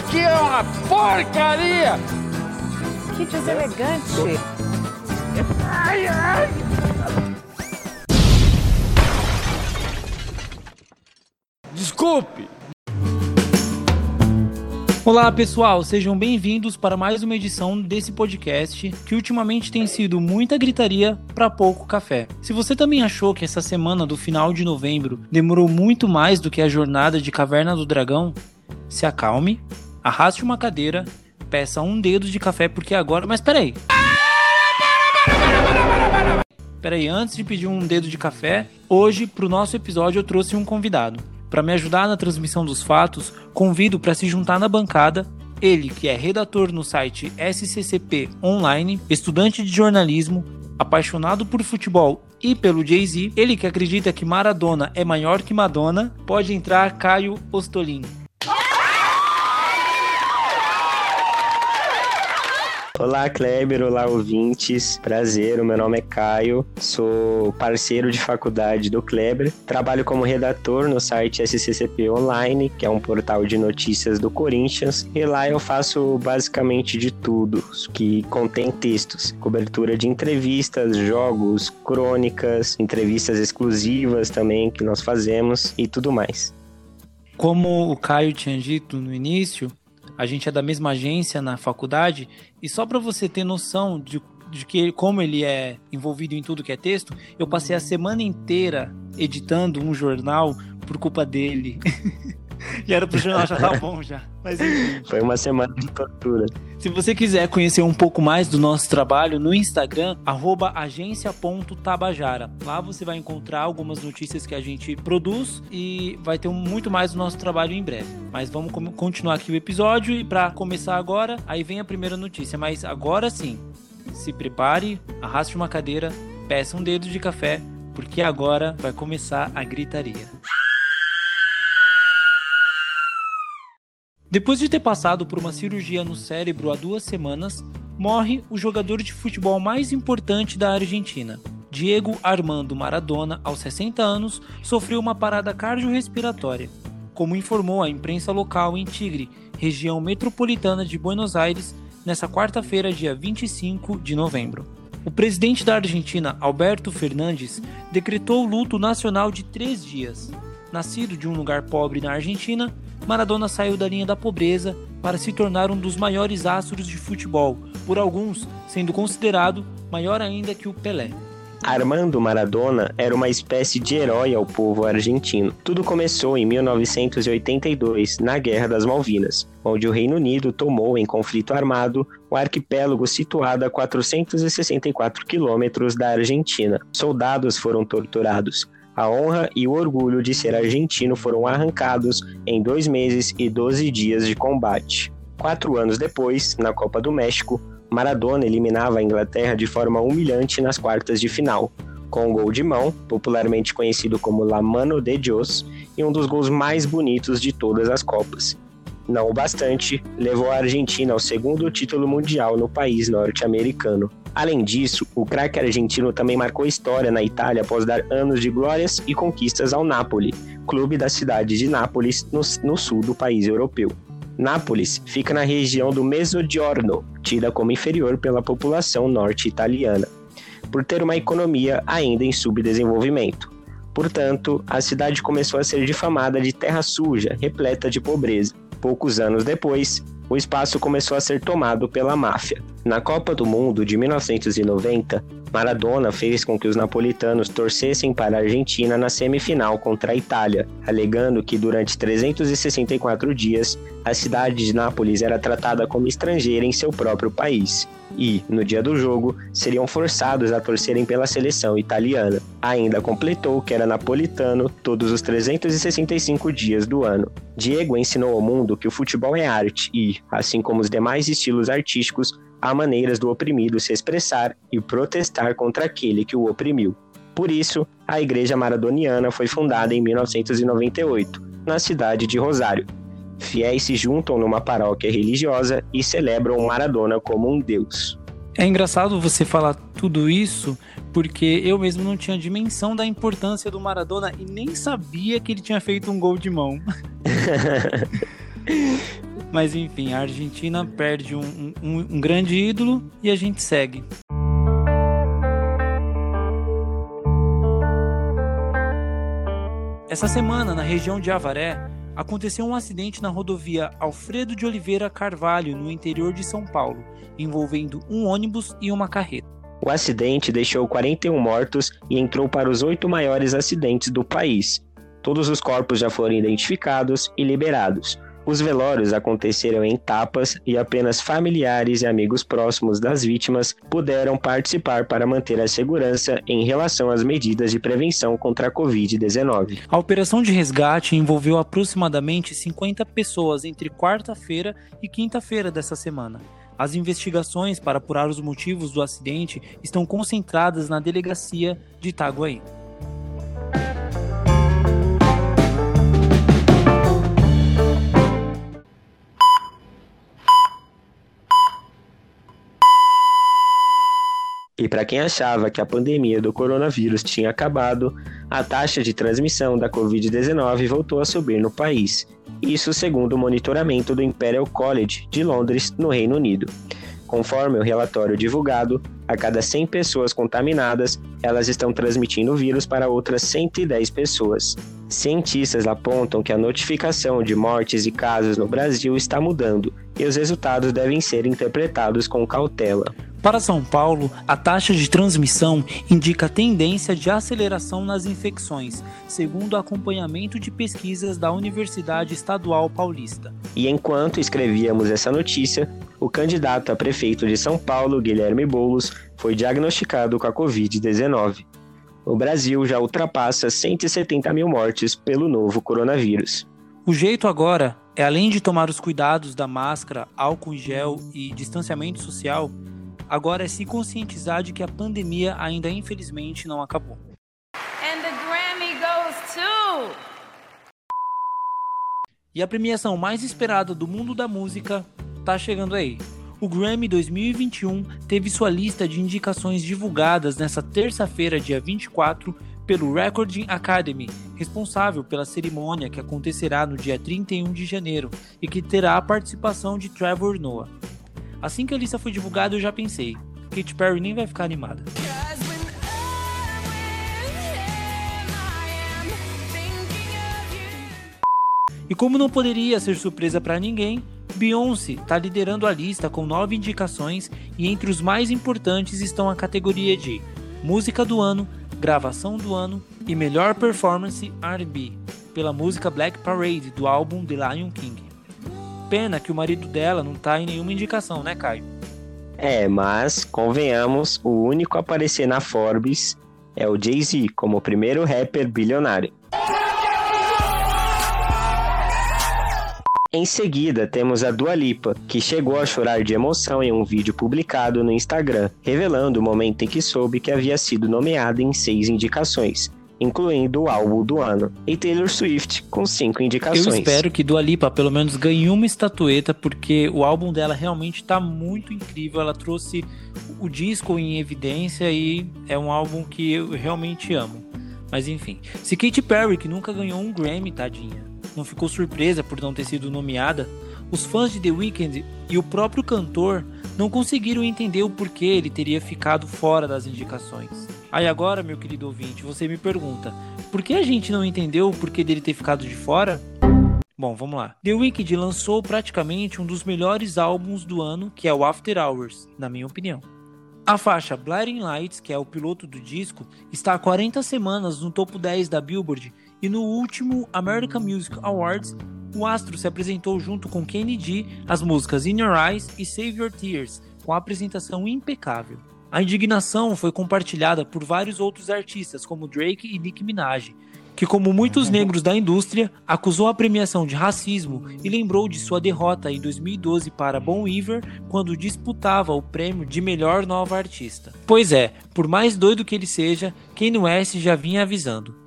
aqui é uma porcaria! Que deselegante! Ai, ai! Desculpe! Olá pessoal, sejam bem-vindos para mais uma edição desse podcast que ultimamente tem sido muita gritaria para pouco café. Se você também achou que essa semana do final de novembro demorou muito mais do que a jornada de Caverna do Dragão, se acalme, arraste uma cadeira, peça um dedo de café porque agora. Mas peraí! Peraí, antes de pedir um dedo de café, hoje para o nosso episódio eu trouxe um convidado. Para me ajudar na transmissão dos fatos, convido para se juntar na bancada ele, que é redator no site SCCP Online, estudante de jornalismo, apaixonado por futebol e pelo Jay-Z, ele que acredita que Maradona é maior que Madonna, pode entrar Caio Ostolin. Olá, Kleber. Olá, ouvintes. Prazer, o meu nome é Caio. Sou parceiro de faculdade do Kleber. Trabalho como redator no site SCCP Online, que é um portal de notícias do Corinthians. E lá eu faço basicamente de tudo que contém textos: cobertura de entrevistas, jogos, crônicas, entrevistas exclusivas também que nós fazemos e tudo mais. Como o Caio tinha dito no início, a gente é da mesma agência na faculdade, e só para você ter noção de, de que como ele é envolvido em tudo que é texto, eu passei a semana inteira editando um jornal por culpa dele. e era pro jornal já tá bom já. Mas enfim. Foi uma semana de tortura. Se você quiser conhecer um pouco mais do nosso trabalho no Instagram, agência.tabajara. Lá você vai encontrar algumas notícias que a gente produz e vai ter muito mais do nosso trabalho em breve. Mas vamos continuar aqui o episódio e para começar agora, aí vem a primeira notícia. Mas agora sim, se prepare, arraste uma cadeira, peça um dedo de café, porque agora vai começar a gritaria. Depois de ter passado por uma cirurgia no cérebro há duas semanas, morre o jogador de futebol mais importante da Argentina. Diego Armando Maradona, aos 60 anos, sofreu uma parada cardiorrespiratória. Como informou a imprensa local em Tigre, região metropolitana de Buenos Aires, nesta quarta-feira, dia 25 de novembro. O presidente da Argentina, Alberto Fernandes, decretou luto nacional de três dias. Nascido de um lugar pobre na Argentina, Maradona saiu da linha da pobreza para se tornar um dos maiores astros de futebol, por alguns sendo considerado maior ainda que o Pelé. Armando Maradona era uma espécie de herói ao povo argentino. Tudo começou em 1982, na Guerra das Malvinas, onde o Reino Unido tomou em conflito armado o arquipélago situado a 464 quilômetros da Argentina. Soldados foram torturados, a honra e o orgulho de ser argentino foram arrancados em dois meses e 12 dias de combate. Quatro anos depois, na Copa do México, Maradona eliminava a Inglaterra de forma humilhante nas quartas de final, com um gol de mão, popularmente conhecido como La Mano de Dios, e um dos gols mais bonitos de todas as Copas. Não o bastante, levou a Argentina ao segundo título mundial no país norte-americano. Além disso, o craque argentino também marcou história na Itália após dar anos de glórias e conquistas ao Napoli, clube da cidade de Nápoles, no, no sul do país europeu. Nápoles fica na região do Mezzogiorno, tida como inferior pela população norte-italiana, por ter uma economia ainda em subdesenvolvimento. Portanto, a cidade começou a ser difamada de terra suja, repleta de pobreza. Poucos anos depois, o espaço começou a ser tomado pela máfia. Na Copa do Mundo de 1990, Maradona fez com que os napolitanos torcessem para a Argentina na semifinal contra a Itália, alegando que durante 364 dias a cidade de Nápoles era tratada como estrangeira em seu próprio país e, no dia do jogo, seriam forçados a torcerem pela seleção italiana. Ainda completou que era napolitano todos os 365 dias do ano. Diego ensinou ao mundo que o futebol é arte e, assim como os demais estilos artísticos, há maneiras do oprimido se expressar e protestar contra aquele que o oprimiu. Por isso, a Igreja Maradoniana foi fundada em 1998, na cidade de Rosário, Fiéis se juntam numa paróquia religiosa e celebram Maradona como um deus. É engraçado você falar tudo isso, porque eu mesmo não tinha dimensão da importância do Maradona e nem sabia que ele tinha feito um gol de mão. Mas enfim, a Argentina perde um, um, um grande ídolo e a gente segue. Essa semana, na região de Avaré, aconteceu um acidente na rodovia Alfredo de Oliveira Carvalho, no interior de São Paulo, envolvendo um ônibus e uma carreta. O acidente deixou 41 mortos e entrou para os oito maiores acidentes do país. Todos os corpos já foram identificados e liberados. Os velórios aconteceram em etapas e apenas familiares e amigos próximos das vítimas puderam participar para manter a segurança em relação às medidas de prevenção contra a Covid-19. A operação de resgate envolveu aproximadamente 50 pessoas entre quarta-feira e quinta-feira dessa semana. As investigações para apurar os motivos do acidente estão concentradas na delegacia de Itaguaí. E para quem achava que a pandemia do coronavírus tinha acabado, a taxa de transmissão da Covid-19 voltou a subir no país. Isso segundo o monitoramento do Imperial College de Londres, no Reino Unido. Conforme o relatório divulgado, a cada 100 pessoas contaminadas, elas estão transmitindo o vírus para outras 110 pessoas. Cientistas apontam que a notificação de mortes e casos no Brasil está mudando e os resultados devem ser interpretados com cautela. Para São Paulo, a taxa de transmissão indica tendência de aceleração nas infecções, segundo o acompanhamento de pesquisas da Universidade Estadual Paulista. E enquanto escrevíamos essa notícia, o candidato a prefeito de São Paulo, Guilherme Boulos, foi diagnosticado com a Covid-19. O Brasil já ultrapassa 170 mil mortes pelo novo coronavírus. O jeito agora é, além de tomar os cuidados da máscara, álcool em gel e distanciamento social, Agora é se conscientizar de que a pandemia ainda infelizmente não acabou. E a premiação mais esperada do mundo da música tá chegando aí. O Grammy 2021 teve sua lista de indicações divulgadas nesta terça-feira, dia 24, pelo Recording Academy, responsável pela cerimônia que acontecerá no dia 31 de janeiro e que terá a participação de Trevor Noah. Assim que a lista foi divulgada, eu já pensei: Katy Perry nem vai ficar animada. E como não poderia ser surpresa para ninguém, Beyoncé está liderando a lista com nove indicações e entre os mais importantes estão a categoria de Música do Ano, Gravação do Ano e Melhor Performance R&B pela música Black Parade do álbum The Lion King. Pena que o marido dela não tá em nenhuma indicação, né, Caio? É, mas convenhamos, o único a aparecer na Forbes é o Jay-Z como o primeiro rapper bilionário. Em seguida, temos a Dua Lipa, que chegou a chorar de emoção em um vídeo publicado no Instagram, revelando o momento em que soube que havia sido nomeada em seis indicações, incluindo o álbum do ano, e Taylor Swift com cinco indicações. Eu espero que Dua Lipa pelo menos ganhe uma estatueta, porque o álbum dela realmente está muito incrível. Ela trouxe o disco em evidência e é um álbum que eu realmente amo. Mas enfim, se Katy Perry, que nunca ganhou um Grammy, tadinha, não ficou surpresa por não ter sido nomeada, os fãs de The Weeknd e o próprio cantor não conseguiram entender o porquê ele teria ficado fora das indicações. Aí agora, meu querido ouvinte, você me pergunta: por que a gente não entendeu o porquê dele ter ficado de fora? Bom, vamos lá. The Weeknd lançou praticamente um dos melhores álbuns do ano, que é o After Hours, na minha opinião. A faixa Blinding Lights, que é o piloto do disco, está há 40 semanas no topo 10 da Billboard e no último American Music Awards, o astro se apresentou junto com Kenny G as músicas In Your Eyes e Save Your Tears, com a apresentação impecável. A indignação foi compartilhada por vários outros artistas, como Drake e Nicki Minaj, que, como muitos uhum. negros da indústria, acusou a premiação de racismo e lembrou de sua derrota em 2012 para Bon Iver quando disputava o prêmio de melhor nova artista. Pois é, por mais doido que ele seja, Kanye West já vinha avisando.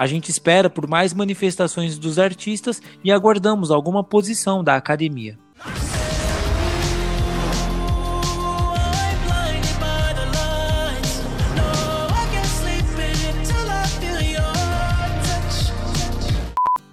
A gente espera por mais manifestações dos artistas e aguardamos alguma posição da academia.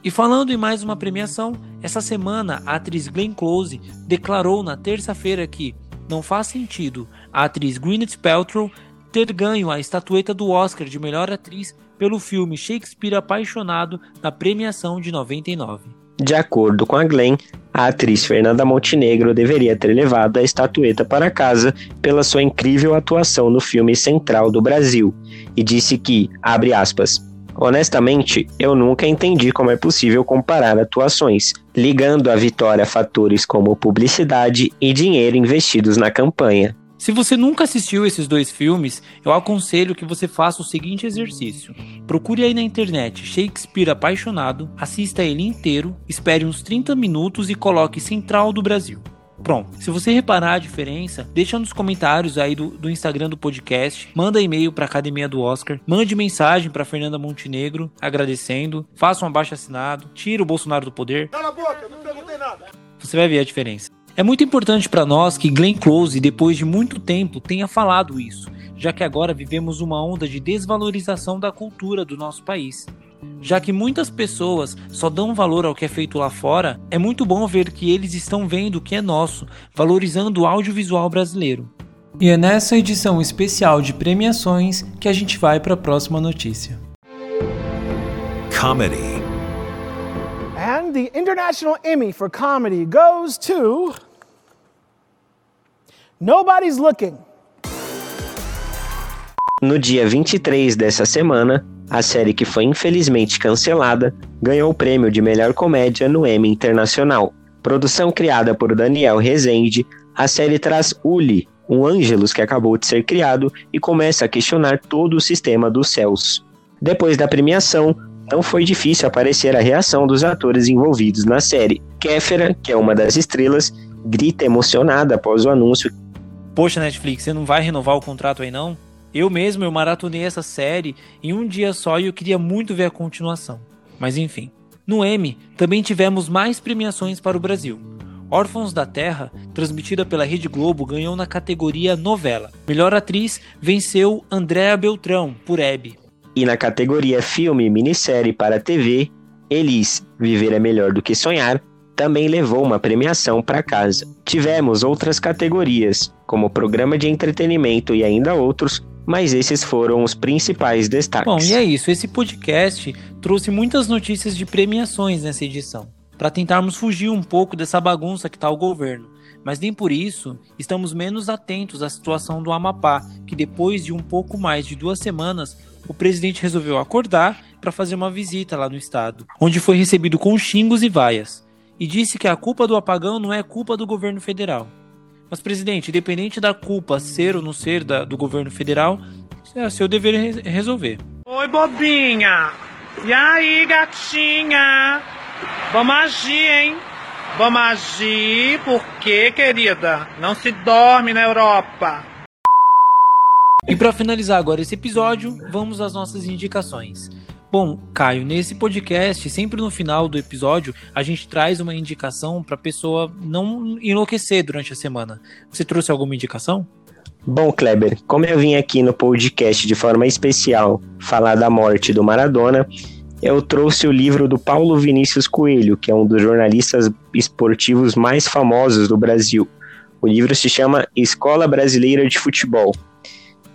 E falando em mais uma premiação, essa semana a atriz Glenn Close declarou na terça-feira que não faz sentido a atriz Gwyneth Paltrow ter ganho a estatueta do Oscar de melhor atriz pelo filme Shakespeare Apaixonado na premiação de 99. De acordo com a Glenn, a atriz Fernanda Montenegro deveria ter levado a estatueta para casa pela sua incrível atuação no filme Central do Brasil e disse que, abre aspas, Honestamente, eu nunca entendi como é possível comparar atuações, ligando a vitória a fatores como publicidade e dinheiro investidos na campanha. Se você nunca assistiu esses dois filmes, eu aconselho que você faça o seguinte exercício. Procure aí na internet Shakespeare Apaixonado, assista ele inteiro, espere uns 30 minutos e coloque Central do Brasil. Pronto. Se você reparar a diferença, deixa nos comentários aí do, do Instagram do podcast, manda e-mail para Academia do Oscar, mande mensagem para Fernanda Montenegro agradecendo, faça um abaixo assinado, tira o Bolsonaro do poder. Cala a boca, não perguntei nada. Você vai ver a diferença. É muito importante para nós que Glenn Close, depois de muito tempo, tenha falado isso, já que agora vivemos uma onda de desvalorização da cultura do nosso país. Já que muitas pessoas só dão valor ao que é feito lá fora, é muito bom ver que eles estão vendo o que é nosso, valorizando o audiovisual brasileiro. E é nessa edição especial de premiações que a gente vai para a próxima notícia. Comedy. And the International Emmy for Comedy goes to. Nobody's Looking. No dia 23 dessa semana, a série que foi infelizmente cancelada ganhou o prêmio de melhor comédia no Emmy Internacional. Produção criada por Daniel Rezende, a série traz Uli, um Ângelus que acabou de ser criado e começa a questionar todo o sistema dos céus. Depois da premiação, não foi difícil aparecer a reação dos atores envolvidos na série. Kéfera, que é uma das estrelas, grita emocionada após o anúncio. Poxa, Netflix, você não vai renovar o contrato aí não? Eu mesmo eu maratonei essa série em um dia só e eu queria muito ver a continuação. Mas enfim. No M também tivemos mais premiações para o Brasil. Órfãos da Terra, transmitida pela Rede Globo, ganhou na categoria novela. Melhor atriz venceu Andréa Beltrão por Hebe. E na categoria filme e minissérie para TV, Elis, Viver é Melhor do que Sonhar, também levou uma premiação para casa. Tivemos outras categorias, como programa de entretenimento e ainda outros, mas esses foram os principais destaques. Bom, e é isso. Esse podcast trouxe muitas notícias de premiações nessa edição, para tentarmos fugir um pouco dessa bagunça que está o governo. Mas nem por isso estamos menos atentos à situação do Amapá, que depois de um pouco mais de duas semanas, o presidente resolveu acordar para fazer uma visita lá no estado, onde foi recebido com xingos e vaias, e disse que a culpa do apagão não é culpa do governo federal, mas, presidente, independente da culpa ser ou não ser da, do governo federal, é seu dever re resolver. Oi, bobinha! E aí, gatinha? Vamos agir, hein? Vamos agir, porque, querida? Não se dorme na Europa. E para finalizar agora esse episódio, vamos às nossas indicações. Bom, Caio, nesse podcast, sempre no final do episódio, a gente traz uma indicação para a pessoa não enlouquecer durante a semana. Você trouxe alguma indicação? Bom, Kleber, como eu vim aqui no podcast de forma especial falar da morte do Maradona, eu trouxe o livro do Paulo Vinícius Coelho, que é um dos jornalistas esportivos mais famosos do Brasil. O livro se chama Escola Brasileira de Futebol.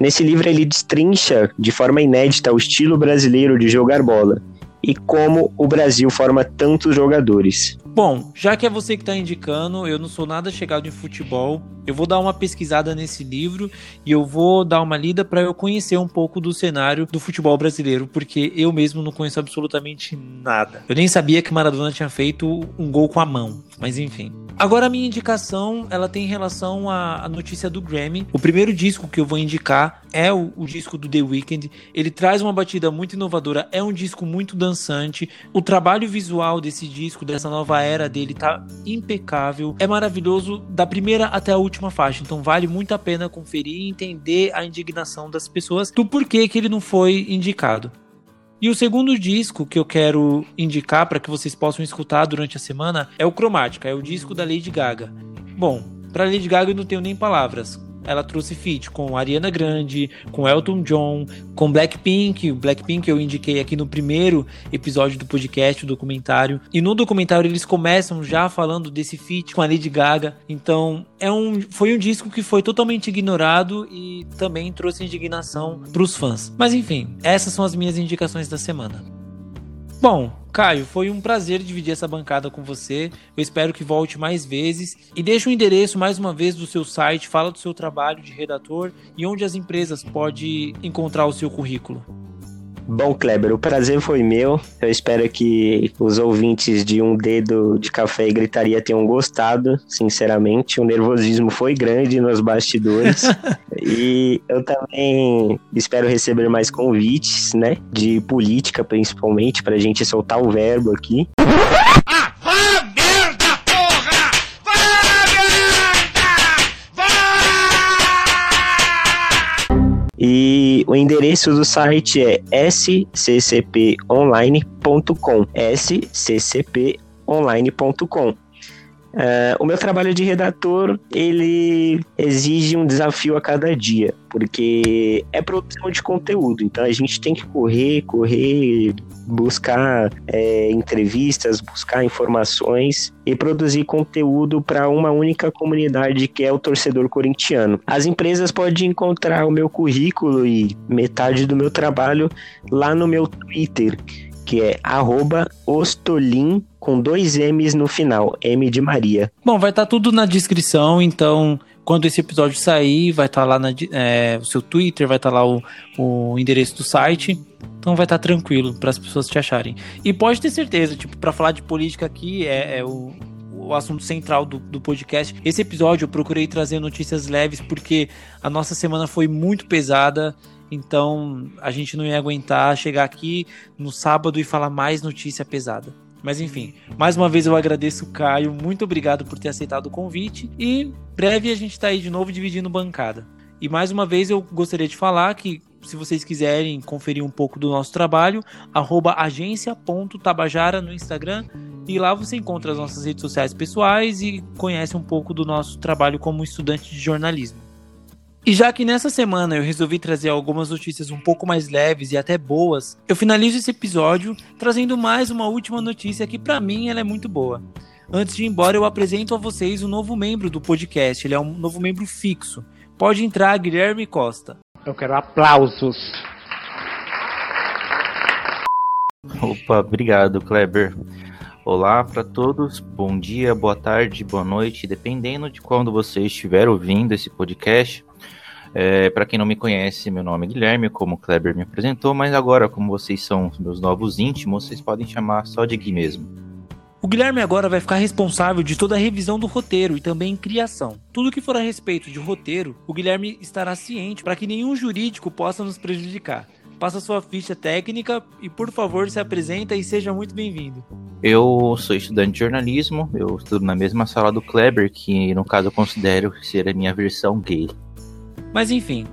Nesse livro ele destrincha de forma inédita o estilo brasileiro de jogar bola e como o Brasil forma tantos jogadores. Bom, já que é você que está indicando, eu não sou nada chegado em futebol, eu vou dar uma pesquisada nesse livro e eu vou dar uma lida para eu conhecer um pouco do cenário do futebol brasileiro, porque eu mesmo não conheço absolutamente nada. Eu nem sabia que Maradona tinha feito um gol com a mão, mas enfim. Agora a minha indicação, ela tem relação à, à, notícia do Grammy. O primeiro disco que eu vou indicar é o, o, disco do The Weeknd. Ele traz uma batida muito inovadora, é um disco muito dançante. O trabalho visual desse disco, dessa nova era dele, tá impecável. É maravilhoso da primeira até a última faixa. Então vale muito a pena conferir e entender a indignação das pessoas do porquê que ele não foi indicado. E o segundo disco que eu quero indicar para que vocês possam escutar durante a semana é o Cromática, é o disco da Lady Gaga. Bom, para Lady Gaga eu não tenho nem palavras. Ela trouxe feat com Ariana Grande, com Elton John, com Blackpink. O Blackpink eu indiquei aqui no primeiro episódio do podcast, o documentário. E no documentário eles começam já falando desse feat com a Lady Gaga. Então é um, foi um disco que foi totalmente ignorado e também trouxe indignação para os fãs. Mas enfim, essas são as minhas indicações da semana. Bom, Caio, foi um prazer dividir essa bancada com você. Eu espero que volte mais vezes. E deixa o endereço mais uma vez do seu site, fala do seu trabalho de redator e onde as empresas podem encontrar o seu currículo. Bom, Kleber, o prazer foi meu. Eu espero que os ouvintes de Um Dedo de Café e Gritaria tenham gostado, sinceramente. O nervosismo foi grande nos bastidores. e eu também espero receber mais convites, né? De política, principalmente, para a gente soltar o verbo aqui. E o endereço do site é sccponline.com. sccponline.com. Uh, o meu trabalho de redator, ele exige um desafio a cada dia, porque é produção de conteúdo, então a gente tem que correr, correr, buscar é, entrevistas, buscar informações e produzir conteúdo para uma única comunidade que é o torcedor corintiano. As empresas podem encontrar o meu currículo e metade do meu trabalho lá no meu Twitter, que é @ostolin com dois M's no final, M de Maria. Bom, vai estar tá tudo na descrição, então quando esse episódio sair, vai estar tá lá na, é, o seu Twitter, vai estar tá lá o, o endereço do site. Então vai estar tá tranquilo para as pessoas te acharem. E pode ter certeza, tipo, para falar de política aqui é, é o, o assunto central do, do, podcast. Esse episódio eu procurei trazer notícias leves porque a nossa semana foi muito pesada. Então a gente não ia aguentar chegar aqui no sábado e falar mais notícia pesada. Mas enfim, mais uma vez eu agradeço o Caio, muito obrigado por ter aceitado o convite e breve a gente está aí de novo dividindo bancada. E mais uma vez eu gostaria de falar que se vocês quiserem conferir um pouco do nosso trabalho, agência.tabajara no Instagram e lá você encontra as nossas redes sociais pessoais e conhece um pouco do nosso trabalho como estudante de jornalismo. E já que nessa semana eu resolvi trazer algumas notícias um pouco mais leves e até boas, eu finalizo esse episódio trazendo mais uma última notícia que para mim ela é muito boa. Antes de ir embora, eu apresento a vocês o um novo membro do podcast. Ele é um novo membro fixo. Pode entrar, Guilherme Costa. Eu quero aplausos. Opa, obrigado, Kleber. Olá para todos, bom dia, boa tarde, boa noite, dependendo de quando você estiver ouvindo esse podcast. É, para quem não me conhece, meu nome é Guilherme, como o Kleber me apresentou, mas agora, como vocês são meus novos íntimos, vocês podem chamar só de Gui mesmo. O Guilherme agora vai ficar responsável de toda a revisão do roteiro e também criação. Tudo que for a respeito de roteiro, o Guilherme estará ciente para que nenhum jurídico possa nos prejudicar. Passa sua ficha técnica e, por favor, se apresenta e seja muito bem-vindo. Eu sou estudante de jornalismo, eu estudo na mesma sala do Kleber, que no caso eu considero ser a minha versão gay. Mas enfim,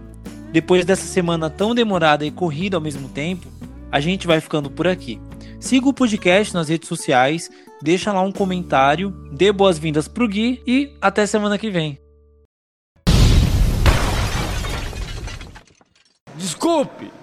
depois dessa semana tão demorada e corrida ao mesmo tempo, a gente vai ficando por aqui. Siga o podcast nas redes sociais, deixa lá um comentário, dê boas-vindas pro Gui e até semana que vem. Desculpe!